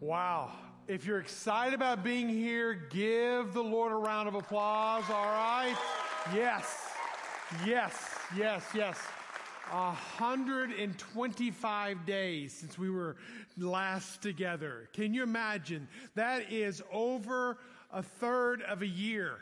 Wow. If you're excited about being here, give the Lord a round of applause, all right? Yes, yes, yes, yes. 125 days since we were last together. Can you imagine? That is over a third of a year.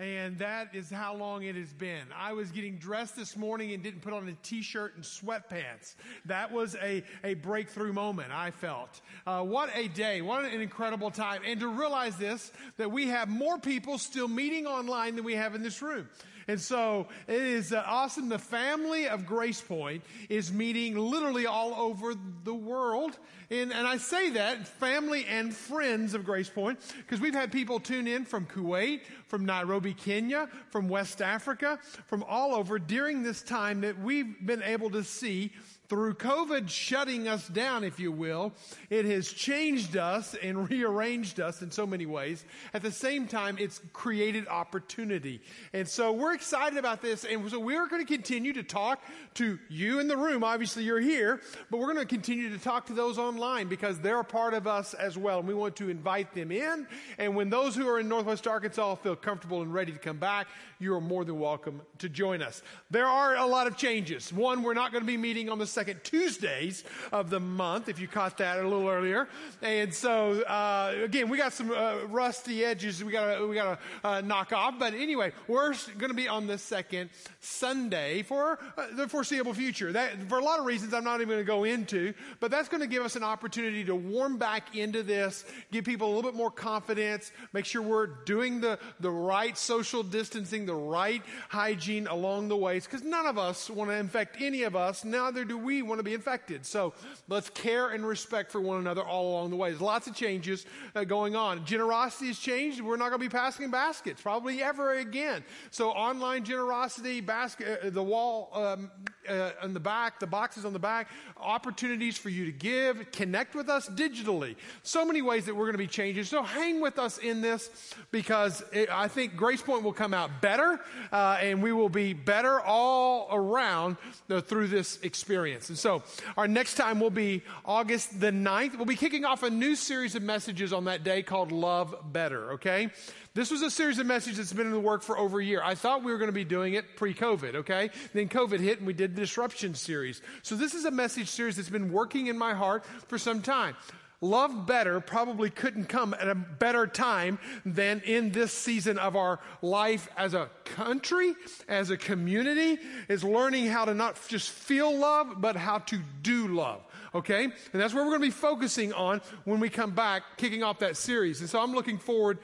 And that is how long it has been. I was getting dressed this morning and didn't put on a t-shirt and sweatpants. That was a, a breakthrough moment, I felt. Uh, what a day. What an incredible time. And to realize this, that we have more people still meeting online than we have in this room. And so it is uh, awesome. The family of Grace Point is meeting literally all over the world. And, and I say that, family and friends of Grace Point, because we've had people tune in from Kuwait, from Nairobi, Kenya, from West Africa, from all over during this time that we've been able to see through COVID shutting us down, if you will, it has changed us and rearranged us in so many ways. At the same time, it's created opportunity. And so we're excited about this. And so we're going to continue to talk to you in the room. Obviously, you're here, but we're going to continue to talk to those online because they're a part of us as well. And we want to invite them in. And when those who are in Northwest Arkansas feel comfortable and ready to come back, you are more than welcome to join us. There are a lot of changes. One, we're not going to be meeting on the second Tuesdays of the month, if you caught that a little earlier. And so, uh, again, we got some uh, rusty edges we got we got to uh, knock off. But anyway, we're going to be on the second Sunday for uh, the foreseeable future. That, for a lot of reasons I'm not even going to go into, but that's going to give us an opportunity to warm back into this, give people a little bit more confidence, make sure we're doing the, the right social distancing, the right hygiene along the ways, because none of us want to infect any of us, neither do we want to be infected. So let's care and respect for one another all along the way. There's lots of changes uh, going on. Generosity has changed. We're not going to be passing baskets, probably ever again. So online generosity, basket, uh, the wall um, uh, on the back, the boxes on the back, opportunities for you to give, connect with us digitally. So many ways that we're going to be changing. So hang with us in this because it, I think Grace Point will come out better uh, and we will be better all around uh, through this experience. And so our next time will be August the 9th. We'll be kicking off a new series of messages on that day called Love Better, okay? This was a series of messages that's been in the work for over a year. I thought we were going to be doing it pre-COVID, okay? Then COVID hit and we did the disruption series. So this is a message series that's been working in my heart for some time. Love better probably couldn't come at a better time than in this season of our life as a country, as a community, is learning how to not just feel love, but how to do love. Okay? And that's where we're going to be focusing on when we come back, kicking off that series. And so I'm looking forward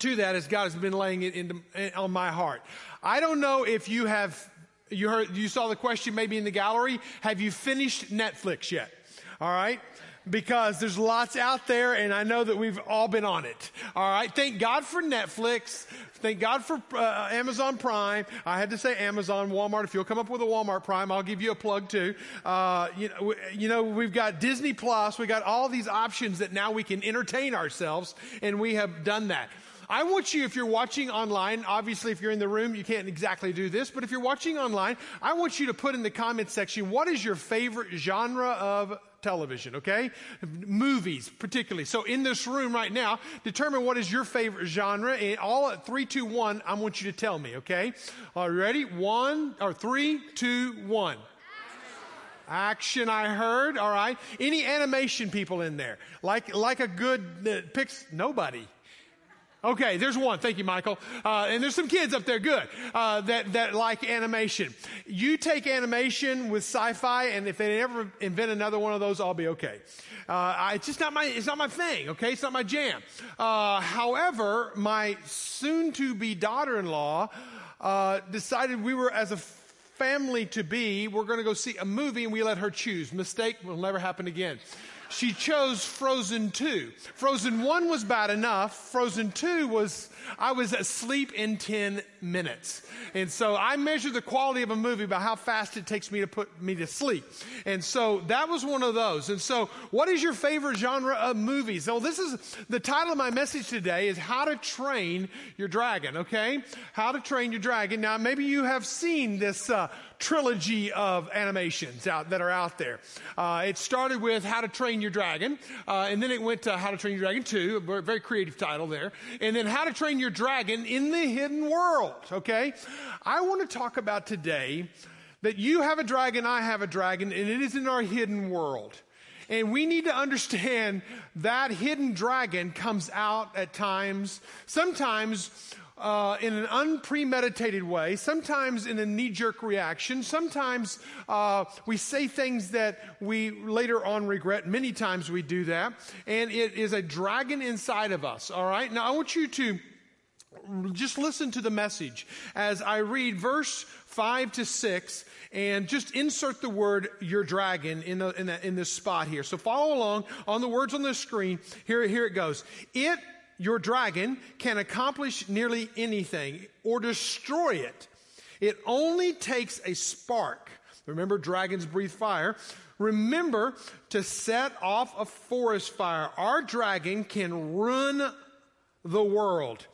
to that as God has been laying it into, eh, on my heart. I don't know if you have, you heard, you saw the question maybe in the gallery. Have you finished Netflix yet? All right because there's lots out there and I know that we've all been on it. All right. Thank God for Netflix. Thank God for uh, Amazon Prime. I had to say Amazon, Walmart. If you'll come up with a Walmart Prime, I'll give you a plug too. Uh, you, know, you know, we've got Disney Plus. We got all these options that now we can entertain ourselves and we have done that. I want you, if you're watching online, obviously if you're in the room, you can't exactly do this, but if you're watching online, I want you to put in the comment section, what is your favorite genre of television, okay? Movies, particularly. So in this room right now, determine what is your favorite genre, and all at three, two, one, I want you to tell me, okay? Are you ready? One, or three, two, one. Action, I heard. All right. Any animation people in there? Like, like a good uh? Nobody. Okay, there's one. Thank you, Michael. Uh, and there's some kids up there, good, uh, that, that like animation. You take animation with sci-fi, and if they ever invent another one of those, I'll be okay. Uh, I, it's just not my, it's not my thing, okay? It's not my jam. Uh, however, my soon-to-be daughter-in-law uh, decided we were, as a family to be, we're going to go see a movie, and we let her choose. Mistake will never happen again she chose Frozen 2. Frozen 1 was bad enough. Frozen 2 was, I was asleep in 10 minutes. And so I measure the quality of a movie by how fast it takes me to put me to sleep. And so that was one of those. And so what is your favorite genre of movies? So this is the title of my message today is How to Train Your Dragon, okay? How to Train Your Dragon. Now maybe you have seen this uh, trilogy of animations out that are out there. Uh, it started with How to Train Your Dragon, uh, and then it went to How to Train Your Dragon 2, a very creative title there, and then How to Train Your Dragon in the Hidden World, okay? I want to talk about today that you have a dragon, I have a dragon, and it is in our hidden world. And we need to understand that hidden dragon comes out at times. Sometimes uh, in an unpremeditated way, sometimes in a knee jerk reaction, sometimes uh, we say things that we later on regret. Many times we do that. And it is a dragon inside of us, all right? Now, I want you to just listen to the message as I read verse 5 to 6 and just insert the word your dragon in, the, in, the, in this spot here. So follow along on the words on the screen. Here, here it goes. It your dragon can accomplish nearly anything or destroy it. It only takes a spark. Remember, dragons breathe fire. Remember to set off a forest fire. Our dragon can run the world,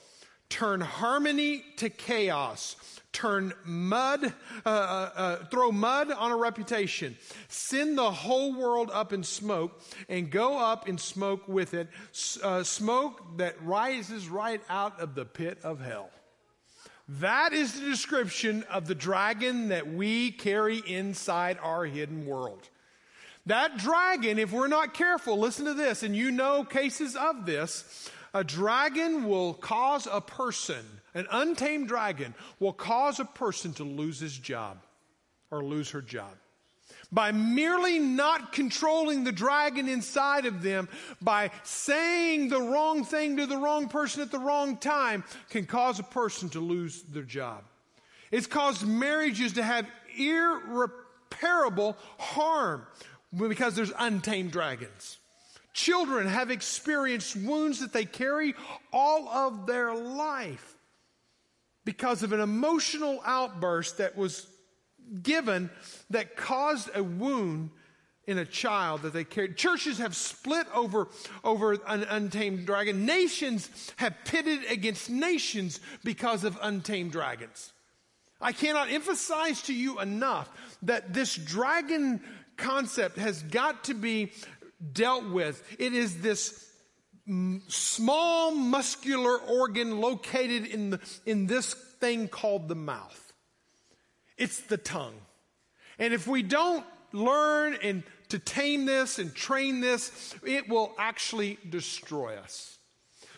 turn harmony to chaos, turn mud, uh, uh, uh, throw mud on a reputation, send the whole world up in smoke, and go up in smoke with it, uh, smoke that rises right out of the pit of hell. That is the description of the dragon that we carry inside our hidden world. That dragon, if we're not careful, listen to this, and you know cases of this, a dragon will cause a person an untamed dragon will cause a person to lose his job or lose her job. By merely not controlling the dragon inside of them, by saying the wrong thing to the wrong person at the wrong time, can cause a person to lose their job. It's caused marriages to have irreparable harm because there's untamed dragons. Children have experienced wounds that they carry all of their life because of an emotional outburst that was given that caused a wound in a child that they carried. Churches have split over, over an untamed dragon. Nations have pitted against nations because of untamed dragons. I cannot emphasize to you enough that this dragon concept has got to be dealt with. It is this small muscular organ located in, the, in this thing called the mouth. It's the tongue. And if we don't learn and to tame this and train this, it will actually destroy us.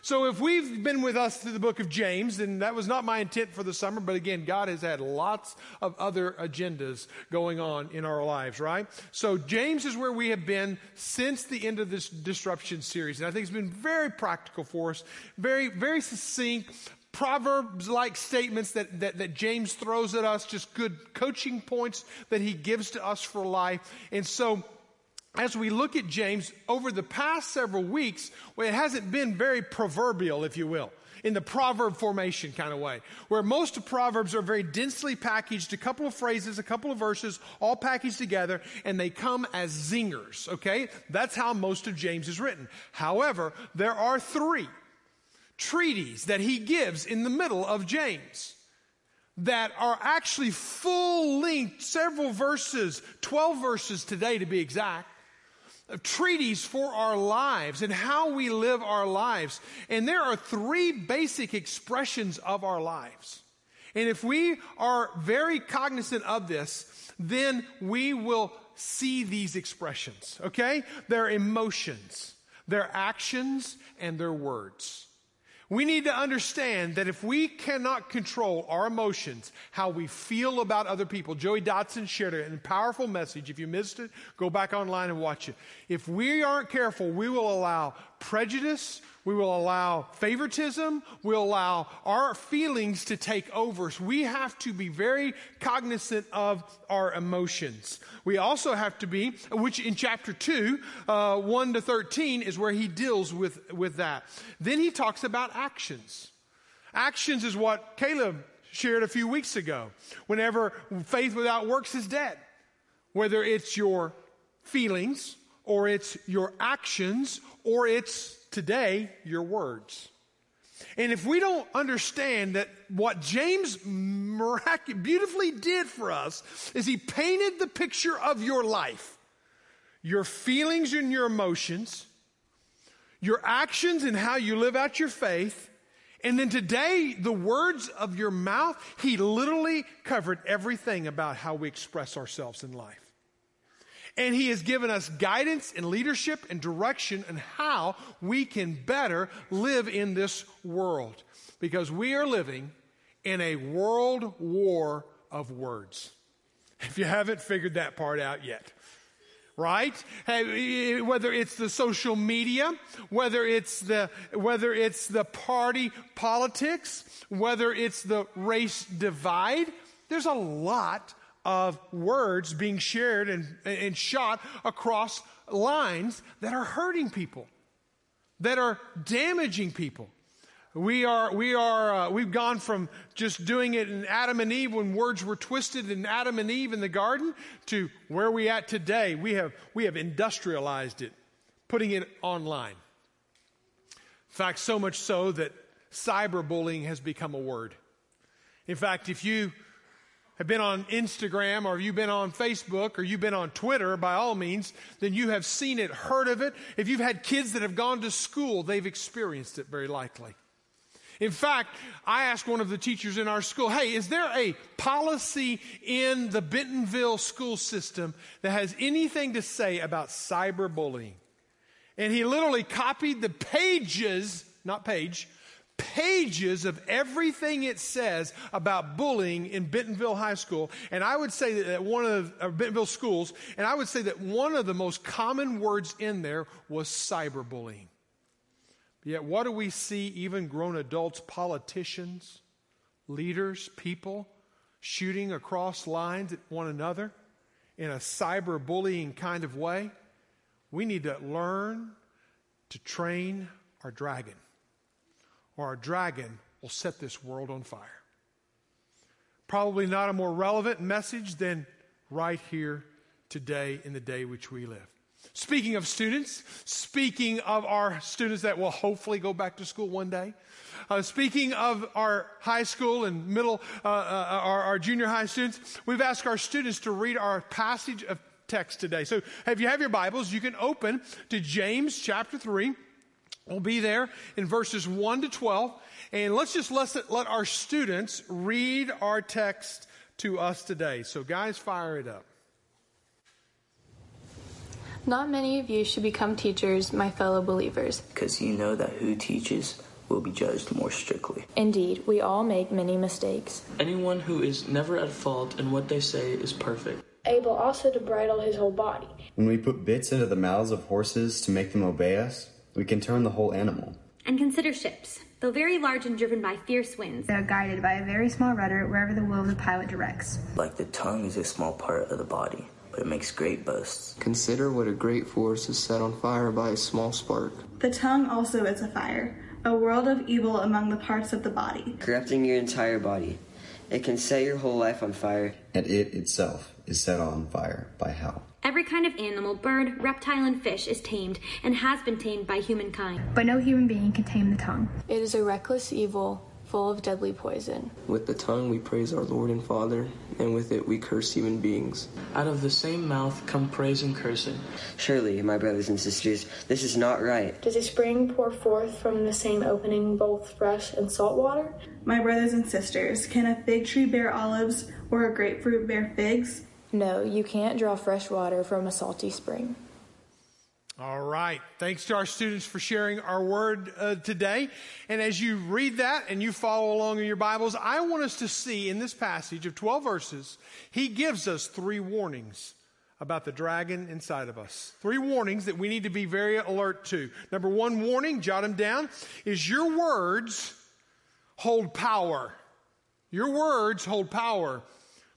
So if we've been with us through the book of James, and that was not my intent for the summer, but again, God has had lots of other agendas going on in our lives, right? So James is where we have been since the end of this disruption series. And I think it's been very practical for us, very, very succinct, Proverbs like statements that, that, that, James throws at us, just good coaching points that he gives to us for life. And so as we look at James over the past several weeks, well, it hasn't been very proverbial, if you will, in the proverb formation kind of way, where most of Proverbs are very densely packaged, a couple of phrases, a couple of verses, all packaged together, and they come as zingers, okay? That's how most of James is written. However, there are three treaties that he gives in the middle of James that are actually full length, several verses, 12 verses today to be exact, treaties for our lives and how we live our lives. And there are three basic expressions of our lives. And if we are very cognizant of this, then we will see these expressions, okay? Their emotions, their actions, and their words. We need to understand that if we cannot control our emotions, how we feel about other people, Joey Dotson shared a powerful message. If you missed it, go back online and watch it. If we aren't careful, we will allow prejudice, we will allow favoritism. We'll allow our feelings to take over. So we have to be very cognizant of our emotions. We also have to be, which in chapter 2, uh, 1 to 13 is where he deals with, with that. Then he talks about actions. Actions is what Caleb shared a few weeks ago. Whenever faith without works is dead, whether it's your feelings or it's your actions or it's today your words. And if we don't understand that what James mirac- beautifully did for us is he painted the picture of your life, your feelings and your emotions, your actions and how you live out your faith. And then today, the words of your mouth, he literally covered everything about how we express ourselves in life. And He has given us guidance and leadership and direction and how we can better live in this world. Because we are living in a world war of words. If you haven't figured that part out yet right? Whether it's the social media, whether it's the, whether it's the party politics, whether it's the race divide, there's a lot of words being shared and, and shot across lines that are hurting people, that are damaging people. We are, we are, uh, we've gone from just doing it in Adam and Eve when words were twisted in Adam and Eve in the garden to where we at today. We have, we have industrialized it, putting it online. In fact, so much so that cyberbullying has become a word. In fact, if you have been on Instagram or you've been on Facebook or you've been on Twitter, by all means, then you have seen it, heard of it. If you've had kids that have gone to school, they've experienced it very likely. In fact, I asked one of the teachers in our school, hey, is there a policy in the Bentonville school system that has anything to say about cyberbullying? And he literally copied the pages, not page, pages of everything it says about bullying in Bentonville High School. And I would say that one of the, Bentonville schools, and I would say that one of the most common words in there was cyberbullying. Yet, what do we see even grown adults, politicians, leaders, people shooting across lines at one another in a cyberbullying kind of way? We need to learn to train our dragon or our dragon will set this world on fire. Probably not a more relevant message than right here today in the day which we live. Speaking of students, speaking of our students that will hopefully go back to school one day, uh, speaking of our high school and middle, uh, uh, our, our junior high students, we've asked our students to read our passage of text today. So if you have your Bibles, you can open to James chapter 3. We'll be there in verses 1 to 12. And let's just let, let our students read our text to us today. So, guys, fire it up. Not many of you should become teachers, my fellow believers. Because you know that who teaches will be judged more strictly. Indeed, we all make many mistakes. Anyone who is never at fault in what they say is perfect. Able also to bridle his whole body. When we put bits into the mouths of horses to make them obey us, we can turn the whole animal. And consider ships. Though very large and driven by fierce winds, they are guided by a very small rudder wherever the will of the pilot directs. Like the tongue is a small part of the body, but it makes great boasts. Consider what a great forest is set on fire by a small spark. The tongue also is a fire, a world of evil among the parts of the body, corrupting your entire body. It can set your whole life on fire. And it itself is set on fire by hell. Every kind of animal, bird, reptile, and fish is tamed and has been tamed by humankind. But no human being can tame the tongue. It is a reckless evil full of deadly poison. With the tongue we praise our Lord and Father, and with it we curse human beings. Out of the same mouth come praise and cursing. Surely, my brothers and sisters, this is not right. Does a spring pour forth from the same opening both fresh and salt water? My brothers and sisters, can a fig tree bear olives or a grapefruit bear figs? No, you can't draw fresh water from a salty spring. All right. Thanks to our students for sharing our word uh, today. And as you read that and you follow along in your Bibles, I want us to see in this passage of 12 verses, he gives us three warnings about the dragon inside of us. Three warnings that we need to be very alert to. Number one warning, jot them down, is your words hold power. Your words hold power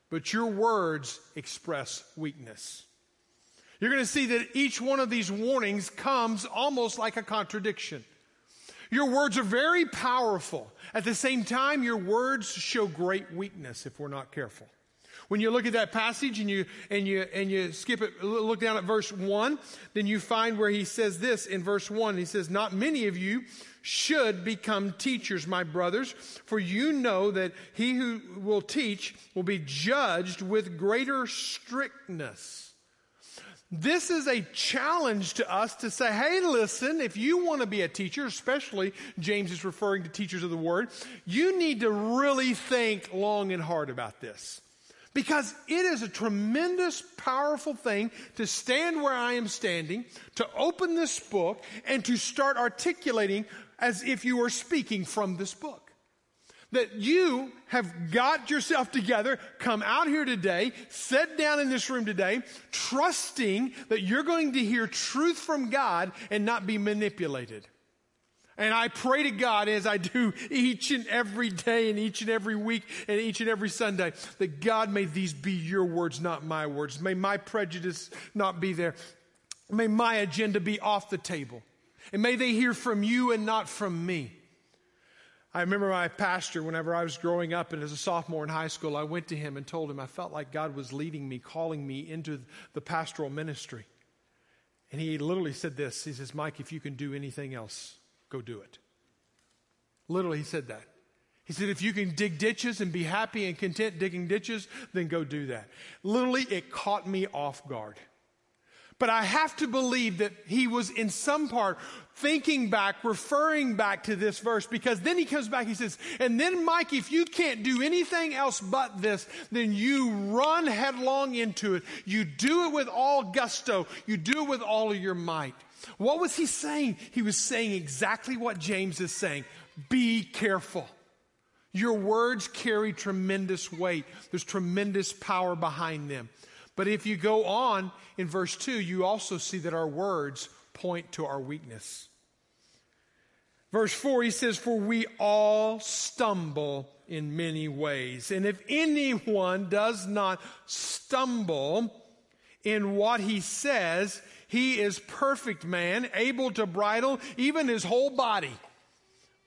but your words express weakness. You're going to see that each one of these warnings comes almost like a contradiction. Your words are very powerful. At the same time, your words show great weakness if we're not careful. When you look at that passage and you, and you, and you skip it, look down at verse one, then you find where he says this in verse one. He says, not many of you should become teachers, my brothers, for you know that he who will teach will be judged with greater strictness. This is a challenge to us to say, hey, listen, if you want to be a teacher, especially James is referring to teachers of the word, you need to really think long and hard about this. Because it is a tremendous, powerful thing to stand where I am standing, to open this book, and to start articulating as if you were speaking from this book. That you have got yourself together, come out here today, sit down in this room today, trusting that you're going to hear truth from God and not be manipulated. And I pray to God as I do each and every day and each and every week and each and every Sunday that God may these be your words, not my words. May my prejudice not be there. May my agenda be off the table. And may they hear from you and not from me. I remember my pastor, whenever I was growing up and as a sophomore in high school, I went to him and told him I felt like God was leading me, calling me into the pastoral ministry. And he literally said this He says, Mike, if you can do anything else, go do it. Literally, he said that. He said, if you can dig ditches and be happy and content digging ditches, then go do that. Literally, it caught me off guard. But I have to believe that he was in some part thinking back, referring back to this verse, because then he comes back, he says, and then Mike, if you can't do anything else but this, then you run headlong into it. You do it with all gusto. You do it with all of your might. What was he saying? He was saying exactly what James is saying. Be careful. Your words carry tremendous weight. There's tremendous power behind them. But if you go on in verse 2, you also see that our words point to our weakness. Verse 4, he says, For we all stumble in many ways. And if anyone does not stumble in what he says, he is perfect man, able to bridle even his whole body.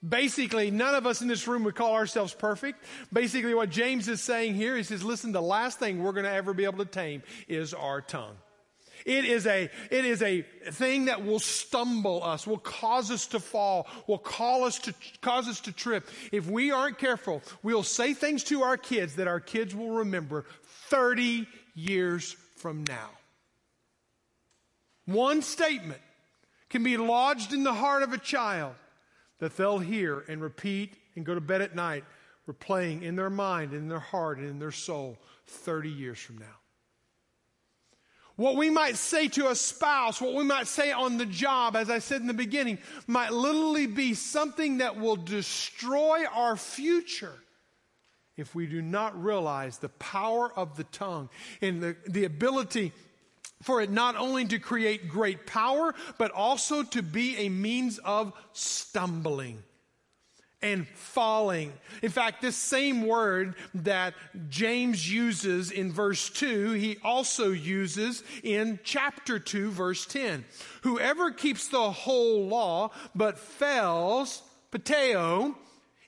Basically, none of us in this room would call ourselves perfect. Basically, what James is saying here is, says, listen, the last thing we're going to ever be able to tame is our tongue. It is a, it is a thing that will stumble us, will cause us to fall, will call us to, cause us to trip. If we aren't careful, we'll say things to our kids that our kids will remember 30 years from now. One statement can be lodged in the heart of a child that they'll hear and repeat and go to bed at night, replaying in their mind, in their heart, and in their soul 30 years from now. What we might say to a spouse, what we might say on the job, as I said in the beginning, might literally be something that will destroy our future if we do not realize the power of the tongue and the, the ability for it not only to create great power, but also to be a means of stumbling and falling. In fact, this same word that James uses in verse 2, he also uses in chapter 2, verse 10. Whoever keeps the whole law but fails, ptaio,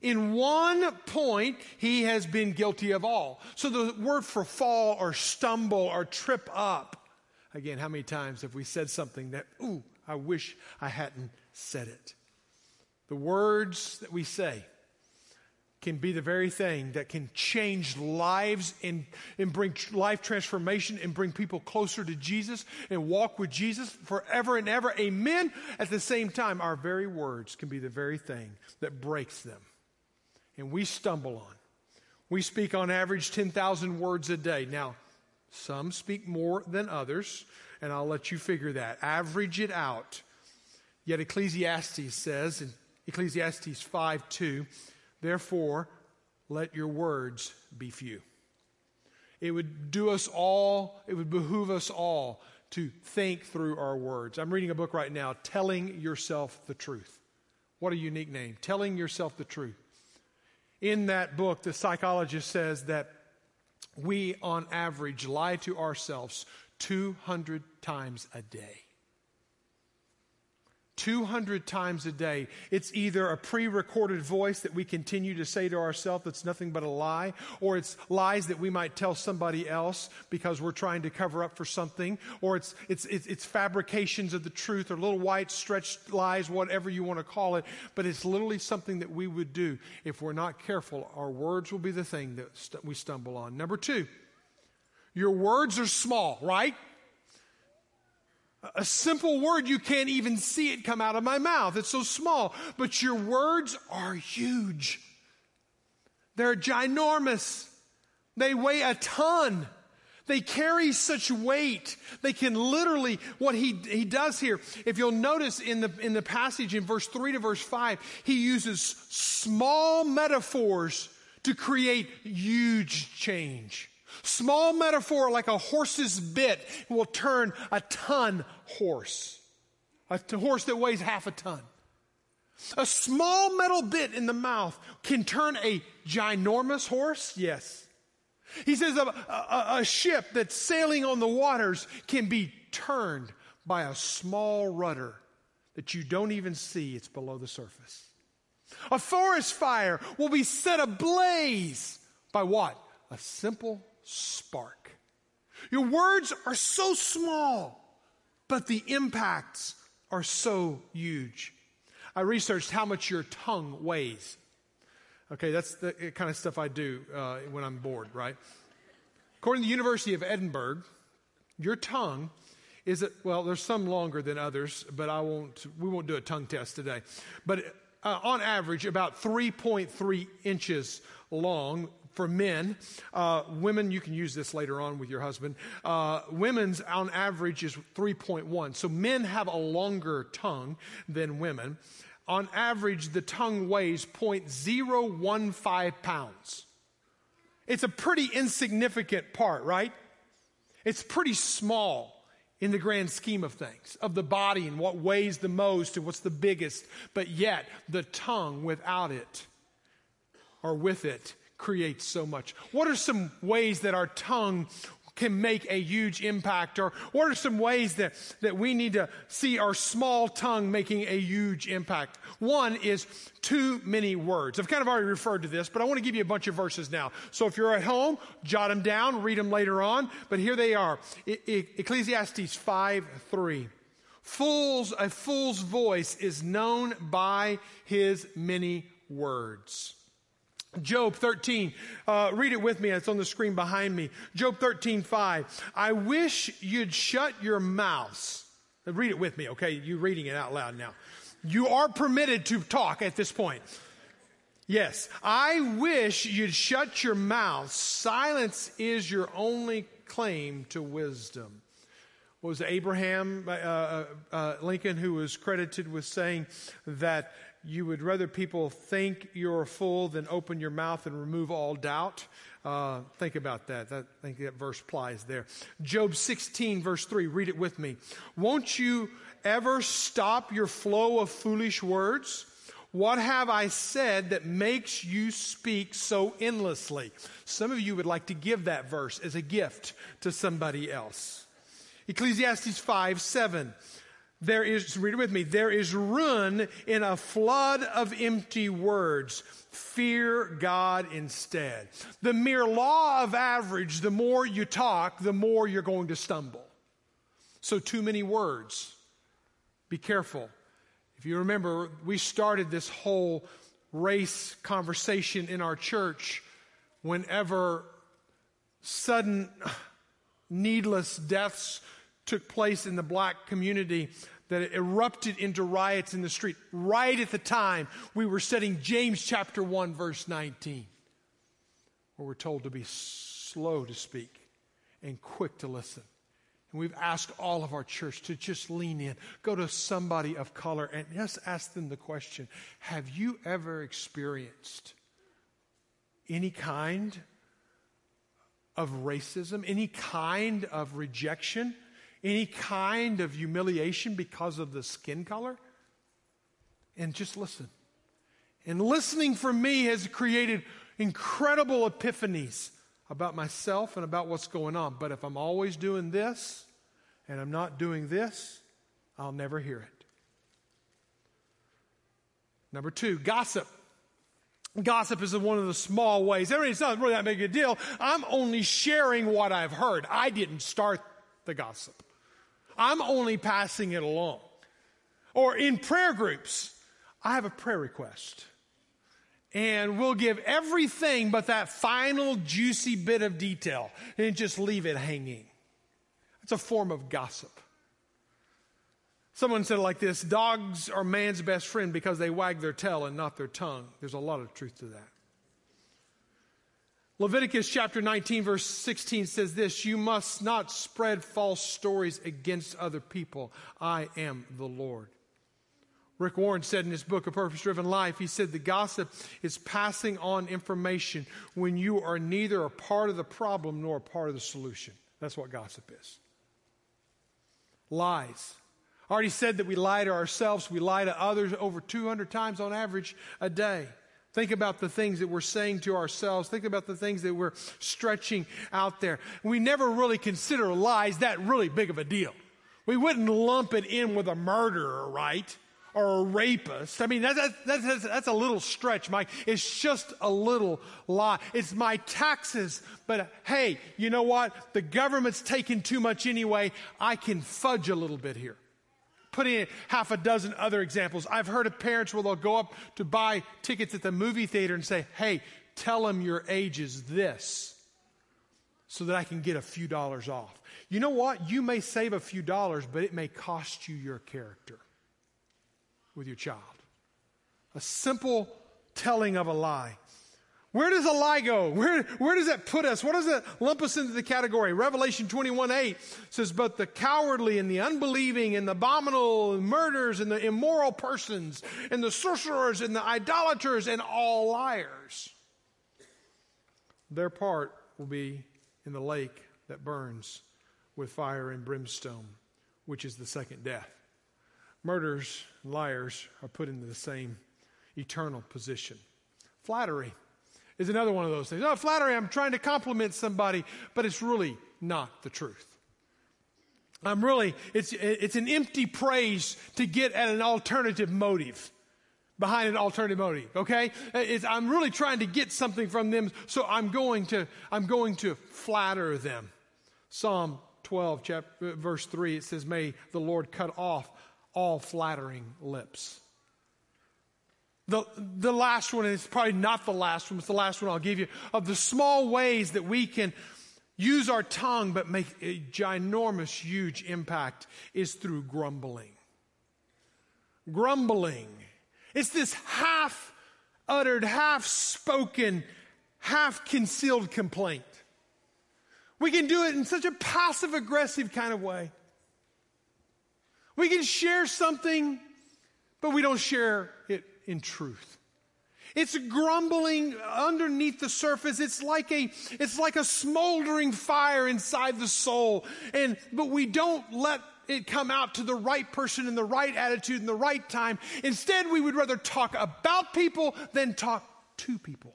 in one point, he has been guilty of all. So the word for fall or stumble or trip up Again, how many times have we said something that, ooh, I wish I hadn't said it? The words that we say can be the very thing that can change lives and, and bring life transformation and bring people closer to Jesus and walk with Jesus forever and ever. Amen. At the same time, our very words can be the very thing that breaks them. And we stumble on. We speak on average 10,000 words a day. Now, some speak more than others, and I'll let you figure that. Average it out. Yet Ecclesiastes says in Ecclesiastes 5 2, therefore, let your words be few. It would do us all, it would behoove us all to think through our words. I'm reading a book right now, Telling Yourself the Truth. What a unique name. Telling Yourself the Truth. In that book, the psychologist says that we, on average, lie to ourselves 200 times a day. 200 times a day. It's either a pre recorded voice that we continue to say to ourselves that's nothing but a lie, or it's lies that we might tell somebody else because we're trying to cover up for something, or it's, it's, it's, it's fabrications of the truth or little white stretched lies, whatever you want to call it. But it's literally something that we would do. If we're not careful, our words will be the thing that st- we stumble on. Number two, your words are small, right? A simple word, you can't even see it come out of my mouth. It's so small. But your words are huge. They're ginormous. They weigh a ton. They carry such weight. They can literally, what he, he does here, if you'll notice in the, in the passage in verse 3 to verse 5, he uses small metaphors to create huge change. Small metaphor like a horse's bit will turn a ton horse. A horse that weighs half a ton. A small metal bit in the mouth can turn a ginormous horse? Yes. He says a, a, a, ship that's sailing on the waters can be turned by a small rudder that you don't even see, it's below the surface. A forest fire will be set ablaze by what? A simple spark. Your words are so small, but the impacts are so huge. I researched how much your tongue weighs. Okay, that's the kind of stuff I do uh, when I'm bored, right? According to the University of Edinburgh, your tongue is it well there's some longer than others but i won't we won't do a tongue test today but uh, on average about 3.3 inches long for men. Uh, women, you can use this later on with your husband. Uh, women's on average is 3.1. So men have a longer tongue than women. On average, the tongue weighs 0.015 pounds. It's a pretty insignificant part, right? It's pretty small in the grand scheme of things, of the body and what weighs the most and what's the biggest. But yet, the tongue without it or with it creates so much. What are some ways that our tongue can make a huge impact? Or what are some ways that, that we need to see our small tongue making a huge impact? One is too many words. I've kind of already referred to this, but I want to give you a bunch of verses now. So if you're at home, jot them down, read them later on. But here they are. Ecclesiastes 5 3. Fools, a fool's voice is known by his many words. Job 13, uh, read it with me. It's on the screen behind me. Job 13, 5. I wish you'd shut your mouths. Read it with me, okay? You're reading it out loud now. You are permitted to talk at this point. Yes. I wish you'd shut your mouth. Silence is your only claim to wisdom. What was it, Abraham uh, uh, uh Lincoln who was credited with saying that you would rather people think you're a fool than open your mouth and remove all doubt. Uh, think about that. that. I think that verse applies there. Job 16, verse 3, read it with me. Won't you ever stop your flow of foolish words? What have I said that makes you speak so endlessly? Some of you would like to give that verse as a gift to somebody else. Ecclesiastes 5, 7. There is, read it with me, there is ruin in a flood of empty words. Fear God instead. The mere law of average, the more you talk, the more you're going to stumble. So, too many words. Be careful. If you remember, we started this whole race conversation in our church whenever sudden, needless deaths took place in the black community that erupted into riots in the street right at the time we were studying James chapter 1 verse 19 where we're told to be slow to speak and quick to listen. And we've asked all of our church to just lean in, go to somebody of color and just ask them the question, have you ever experienced any kind of racism, any kind of rejection? Any kind of humiliation because of the skin color. And just listen. And listening for me has created incredible epiphanies about myself and about what's going on. But if I'm always doing this and I'm not doing this, I'll never hear it. Number two, gossip. Gossip is one of the small ways. I mean, it's not really that big a deal. I'm only sharing what I've heard. I didn't start the gossip. I'm only passing it along. Or in prayer groups, I have a prayer request. And we'll give everything but that final juicy bit of detail and just leave it hanging. It's a form of gossip. Someone said it like this Dogs are man's best friend because they wag their tail and not their tongue. There's a lot of truth to that. Leviticus chapter 19, verse 16 says this You must not spread false stories against other people. I am the Lord. Rick Warren said in his book, A Purpose Driven Life, he said the gossip is passing on information when you are neither a part of the problem nor a part of the solution. That's what gossip is. Lies. I already said that we lie to ourselves, we lie to others over 200 times on average a day. Think about the things that we're saying to ourselves. Think about the things that we're stretching out there. We never really consider lies that really big of a deal. We wouldn't lump it in with a murderer, right? Or a rapist. I mean, that's, that's, that's, a little stretch, Mike. It's just a little lie. It's my taxes. But hey, you know what? The government's taking too much anyway. I can fudge a little bit here putting in half a dozen other examples. I've heard of parents where they'll go up to buy tickets at the movie theater and say, hey, tell them your age is this so that I can get a few dollars off. You know what? You may save a few dollars, but it may cost you your character with your child. A simple telling of a lie where does a lie go? Where, where does that put us? What does that lump us into the category? Revelation 21 8 says, But the cowardly and the unbelieving and the abominable and murderers and the immoral persons and the sorcerers and the idolaters and all liars, their part will be in the lake that burns with fire and brimstone, which is the second death. Murderers and liars are put into the same eternal position. Flattery is another one of those things. Oh, flattery, I'm trying to compliment somebody, but it's really not the truth. I'm really, it's, it's an empty praise to get at an alternative motive behind an alternative motive okay it's, i'm really trying to get something from them so i'm going to i'm going to flatter them psalm 12 chapter, uh, verse 3 it says may the lord cut off all flattering lips the, the last one, and it's probably not the last one, it's the last one I'll give you, of the small ways that we can use our tongue but make a ginormous, huge impact is through grumbling. Grumbling. It's this half uttered, half spoken, half concealed complaint. We can do it in such a passive aggressive kind of way. We can share something, but we don't share in truth. It's grumbling underneath the surface. It's like a, it's like a smoldering fire inside the soul. And, but we don't let it come out to the right person in the right attitude in the right time. Instead, we would rather talk about people than talk to people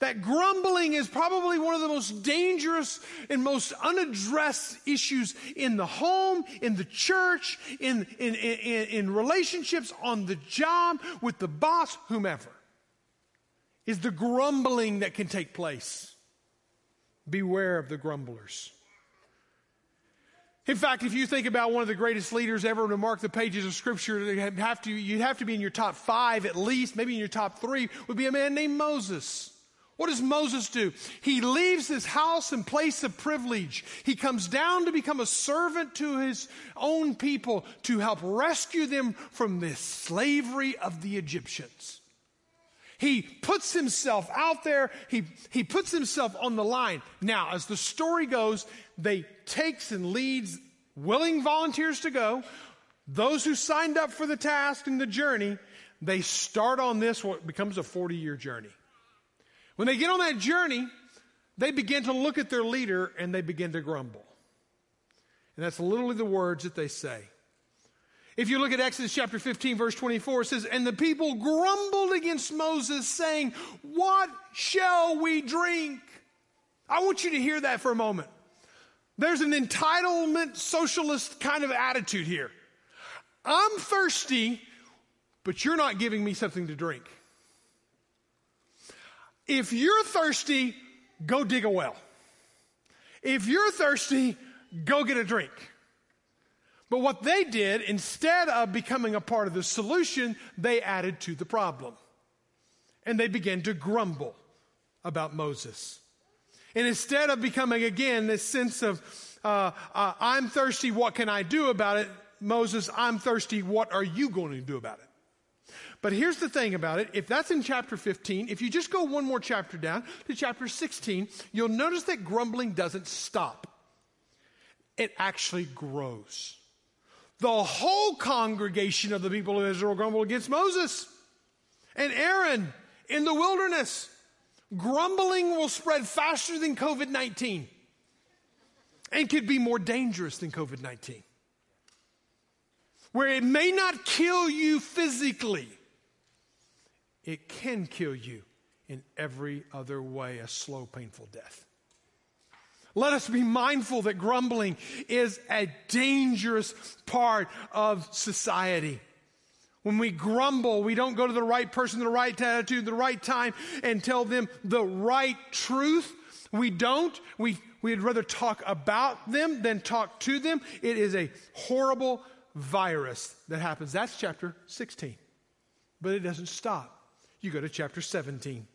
that grumbling is probably one of the most dangerous and most unaddressed issues in the home, in the church, in, in, in, in, relationships, on the job, with the boss, whomever, is the grumbling that can take place. Beware of the grumblers. In fact, if you think about one of the greatest leaders ever to mark the pages of Scripture, have to, you'd have to be in your top five at least, maybe in your top three, would be a man named Moses. What does Moses do? He leaves his house and place of privilege. He comes down to become a servant to his own people to help rescue them from the slavery of the Egyptians. He puts himself out there. He, he puts himself on the line. Now, as the story goes, they takes and leads willing volunteers to go. Those who signed up for the task and the journey, they start on this, what becomes a 40 year journey. When they get on that journey, they begin to look at their leader and they begin to grumble. And that's literally the words that they say. If you look at Exodus chapter 15, verse 24, it says, And the people grumbled against Moses, saying, What shall we drink? I want you to hear that for a moment. There's an entitlement socialist kind of attitude here. I'm thirsty. but you're not giving me something to drink. If you're thirsty, go dig a well. If you're thirsty, go get a drink. But what they did, instead of becoming a part of the solution, they added to the problem. And they began to grumble about Moses. And instead of becoming again this sense of, uh, uh, I'm thirsty, what can I do about it? Moses, I'm thirsty, what are you going to do about it? But here's the thing about it. If that's in chapter 15, if you just go one more chapter down to chapter 16, you'll notice that grumbling doesn't stop. It actually grows. The whole congregation of the people of Israel grumbled against Moses and Aaron in the wilderness. Grumbling will spread faster than COVID 19 and could be more dangerous than COVID 19. Where it may not kill you physically, it can kill you in every other way a slow, painful death. Let us be mindful that grumbling is a dangerous part of society. When we grumble, we don't go to the right person, the right attitude, the right time, and tell them the right truth. We don't. We, we'd rather talk about them than talk to them. It is a horrible virus that happens. That's chapter 16. But it doesn't stop. You go to chapter 17.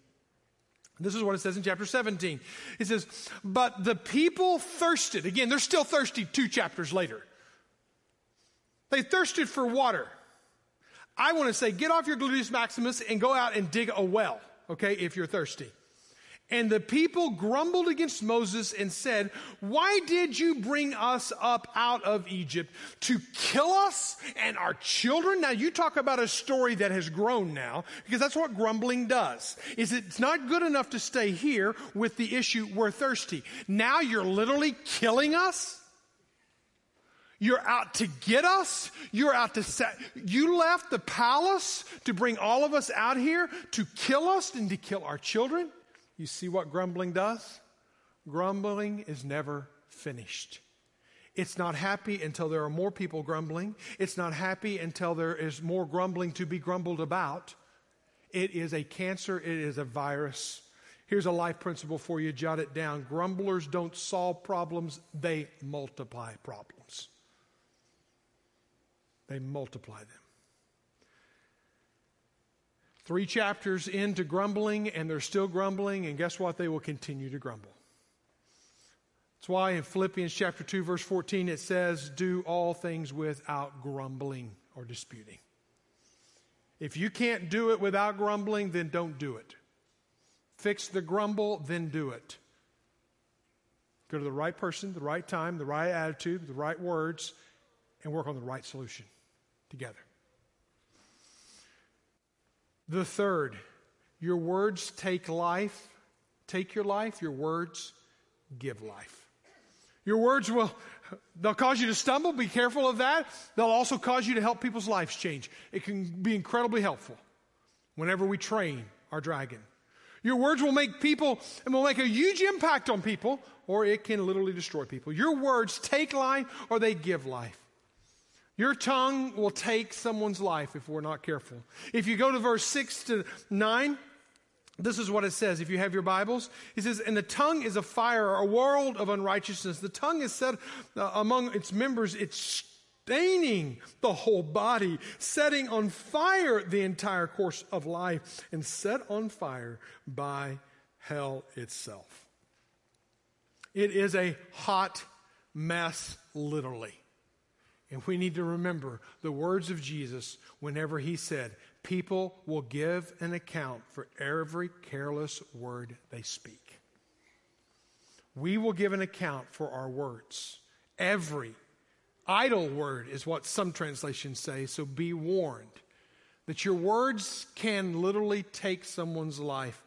This is what it says in chapter 17. It says, But the people thirsted. Again, they're still thirsty two chapters later. They thirsted for water. I want to say, get off your gluteus maximus and go out and dig a well, okay, if you're thirsty. And the people grumbled against Moses and said, Why did you bring us up out of Egypt to kill us and our children? Now you talk about a story that has grown now, because that's what grumbling does. Is it's not good enough to stay here with the issue we're thirsty. Now you're literally killing us? You're out to get us. You're out to set. You left the palace to bring all of us out here to kill us and to kill our children. You see what grumbling does? Grumbling is never finished. It's not happy until there are more people grumbling. It's not happy until there is more grumbling to be grumbled about. It is a cancer, it is a virus. Here's a life principle for you, jot it down. Grumblers don't solve problems, they multiply problems. They multiply them. Three chapters into grumbling, and they're still grumbling, and guess what? They will continue to grumble. That's why in Philippians chapter 2, verse 14, it says, Do all things without grumbling or disputing. If you can't do it without grumbling, then don't do it. Fix the grumble, then do it. Go to the right person, the right time, the right attitude, the right words, and work on the right solution together. The third, your words take life, take your life, your words give life. Your words will, they'll cause you to stumble, be careful of that. They'll also cause you to help people's lives change. It can be incredibly helpful whenever we train our dragon. Your words will make people and will make a huge impact on people, or it can literally destroy people. Your words take life or they give life. Your tongue will take someone's life if we're not careful. If you go to verse 6 to 9, this is what it says. If you have your Bibles, he says, And the tongue is a fire, a world of unrighteousness. The tongue is set uh, among its members, it's staining the whole body, setting on fire the entire course of life, and set on fire by hell itself. It is a hot mess, literally. And we need to remember the words of Jesus whenever he said, People will give an account for every careless word they speak. We will give an account for our words. Every idle word is what some translations say, so be warned that your words can literally take someone's life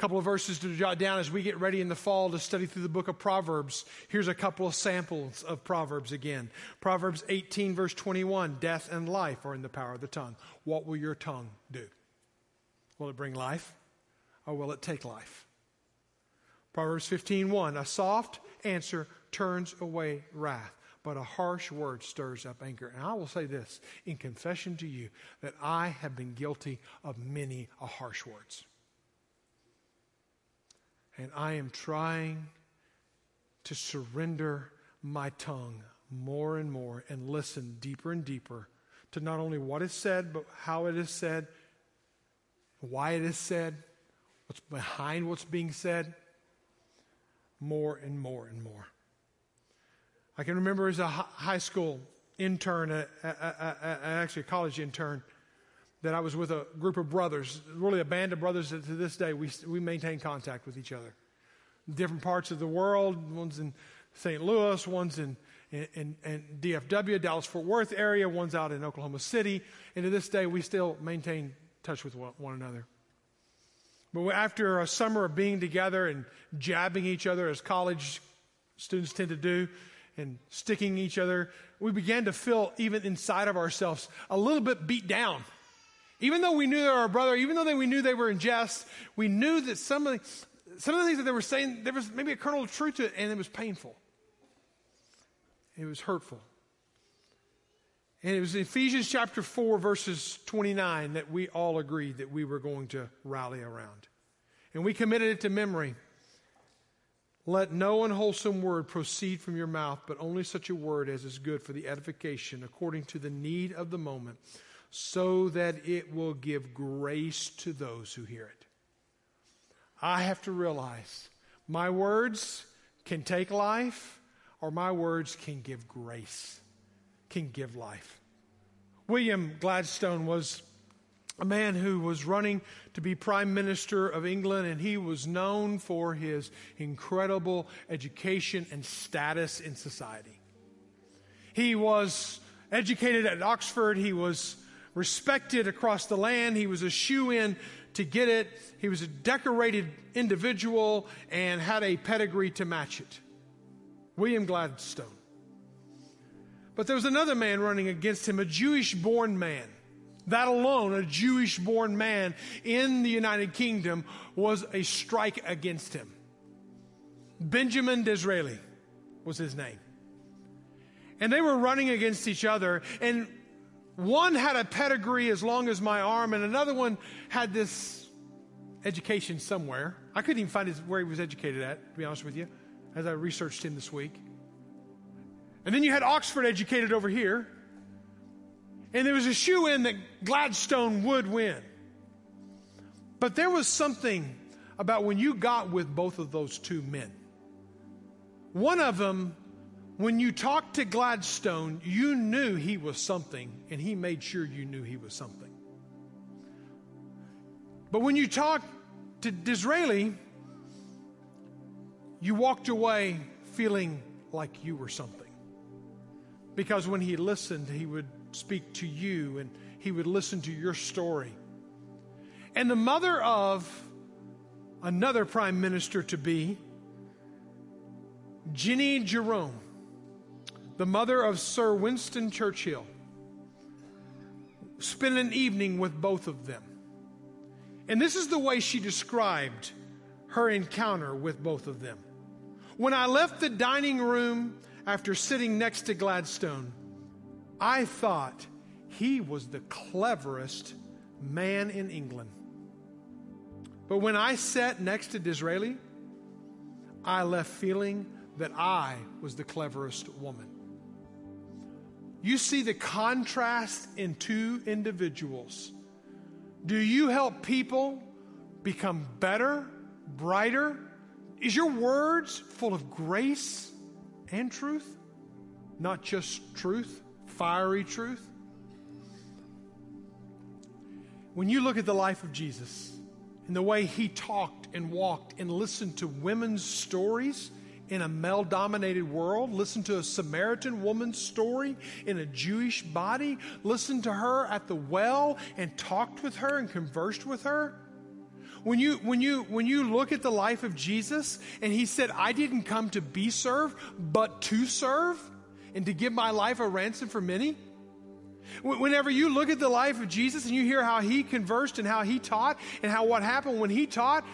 couple of verses to jot down as we get ready in the fall to study through the book of Proverbs. Here's a couple of samples of Proverbs again. Proverbs 18, verse 21 Death and life are in the power of the tongue. What will your tongue do? Will it bring life or will it take life? Proverbs 15, 1 A soft answer turns away wrath, but a harsh word stirs up anger. And I will say this in confession to you that I have been guilty of many a harsh words. And I am trying to surrender my tongue more and more and listen deeper and deeper to not only what is said, but how it is said, why it is said, what's behind what's being said, more and more and more. I can remember as a high school intern, a, a, a, actually a college intern, that I was with a group of brothers, really a band of brothers that to this day we, we maintain contact with each other. Different parts of the world, one's in St. Louis, one's in, in, in DFW, Dallas Fort Worth area, one's out in Oklahoma City. And to this day, we still maintain touch with one, one another. But after a summer of being together and jabbing each other, as college students tend to do, and sticking each other, we began to feel, even inside of ourselves, a little bit beat down. Even though we knew they were our brother, even though we knew they were in jest, we knew that some of, the, some of the things that they were saying, there was maybe a kernel of truth to it, and it was painful. It was hurtful. And it was Ephesians chapter 4, verses 29, that we all agreed that we were going to rally around. And we committed it to memory. Let no unwholesome word proceed from your mouth, but only such a word as is good for the edification according to the need of the moment, so that it will give grace to those who hear it. I have to realize my words can take life, or my words can give grace, can give life. William Gladstone was a man who was running to be Prime Minister of England, and he was known for his incredible education and status in society. He was educated at Oxford, he was respected across the land, he was a shoe in to get it, he was a decorated individual, and had a pedigree to match it. William Gladstone. But there was another man running against him, a Jewish born man that alone, a Jewish born man in the United Kingdom, was a strike against him. Benjamin Disraeli was his name. And they were running against each other, and one had a pedigree as long as my arm, and another one had this education somewhere. I couldn't even find his, where he was educated at, to be honest with you, as I researched him this week. And then you had Oxford educated over here. And there was a shoe in that Gladstone would win. But there was something about when you got with both of those two men. One of them, when you talked to Gladstone, you knew he was something, and he made sure you knew he was something. But when you talked to Disraeli, you walked away feeling like you were something. Because when he listened, he would speak to you and he would listen to your story. And the mother of another prime minister to be, Jennie Jerome, the mother of Sir Winston Churchill, spent an evening with both of them. And this is the way she described her encounter with both of them. When I left the dining room after sitting next to Gladstone, I thought he was the cleverest man in England. But when I sat next to Disraeli, I left feeling that I was the cleverest woman. You see the contrast in two individuals. Do you help people become better, brighter? Is your words full of grace and truth? Not just truth? fiery truth. When you look at the life of Jesus and the way he talked and walked and listened to women's stories in a male dominated world, listen to a Samaritan woman's story in a Jewish body, listen to her at the well and talked with her and conversed with her. When you, when, you, when you look at the life of Jesus and he said, I didn't come to be served, but to serve, and to give my life a ransom for many? Whenever you look at the life of Jesus and you hear how he conversed and how he taught and how what happened when he taught,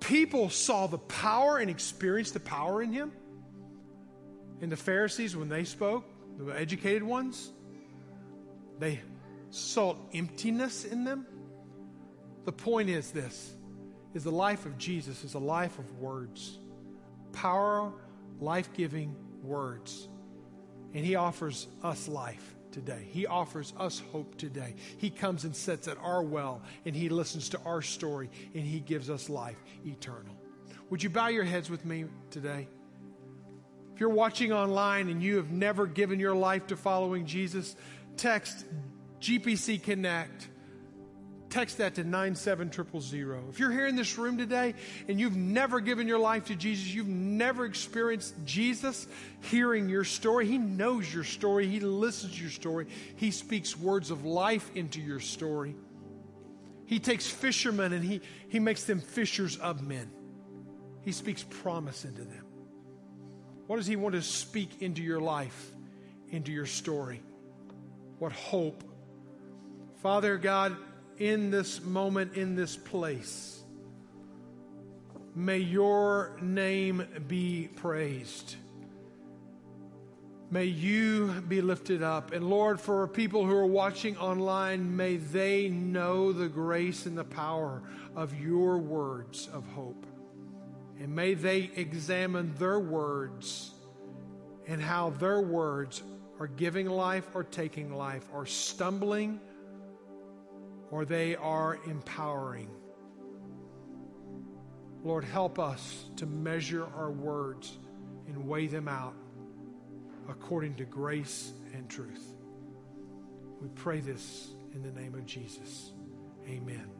people saw the power and experienced the power in him. And the Pharisees, when they spoke, the educated ones, they saw emptiness in them. The point is this is the life of Jesus is a life of words. Power, life-giving words. And he offers us life today. He offers us hope today. He comes and sits at our well and he listens to our story and he gives us life eternal. Would you bow your heads with me today? If you're watching online and you have never given your life to following Jesus, text GPC Connect. Text that to 97000. If you're here in this room today and you've never given your life to Jesus, you've never experienced Jesus hearing your story, He knows your story, He listens to your story, He speaks words of life into your story. He takes fishermen and He, he makes them fishers of men. He speaks promise into them. What does He want to speak into your life, into your story? What hope? Father God, in this moment, in this place. May your name be praised. May you be lifted up. And Lord, for people who are watching online, may they know the grace and the power of your words of hope. And may they examine their words and how their words are giving life or taking life, or stumbling or they are empowering. Lord, help us to measure our words and weigh them out according to grace and truth. We pray this in the name of Jesus. Amen.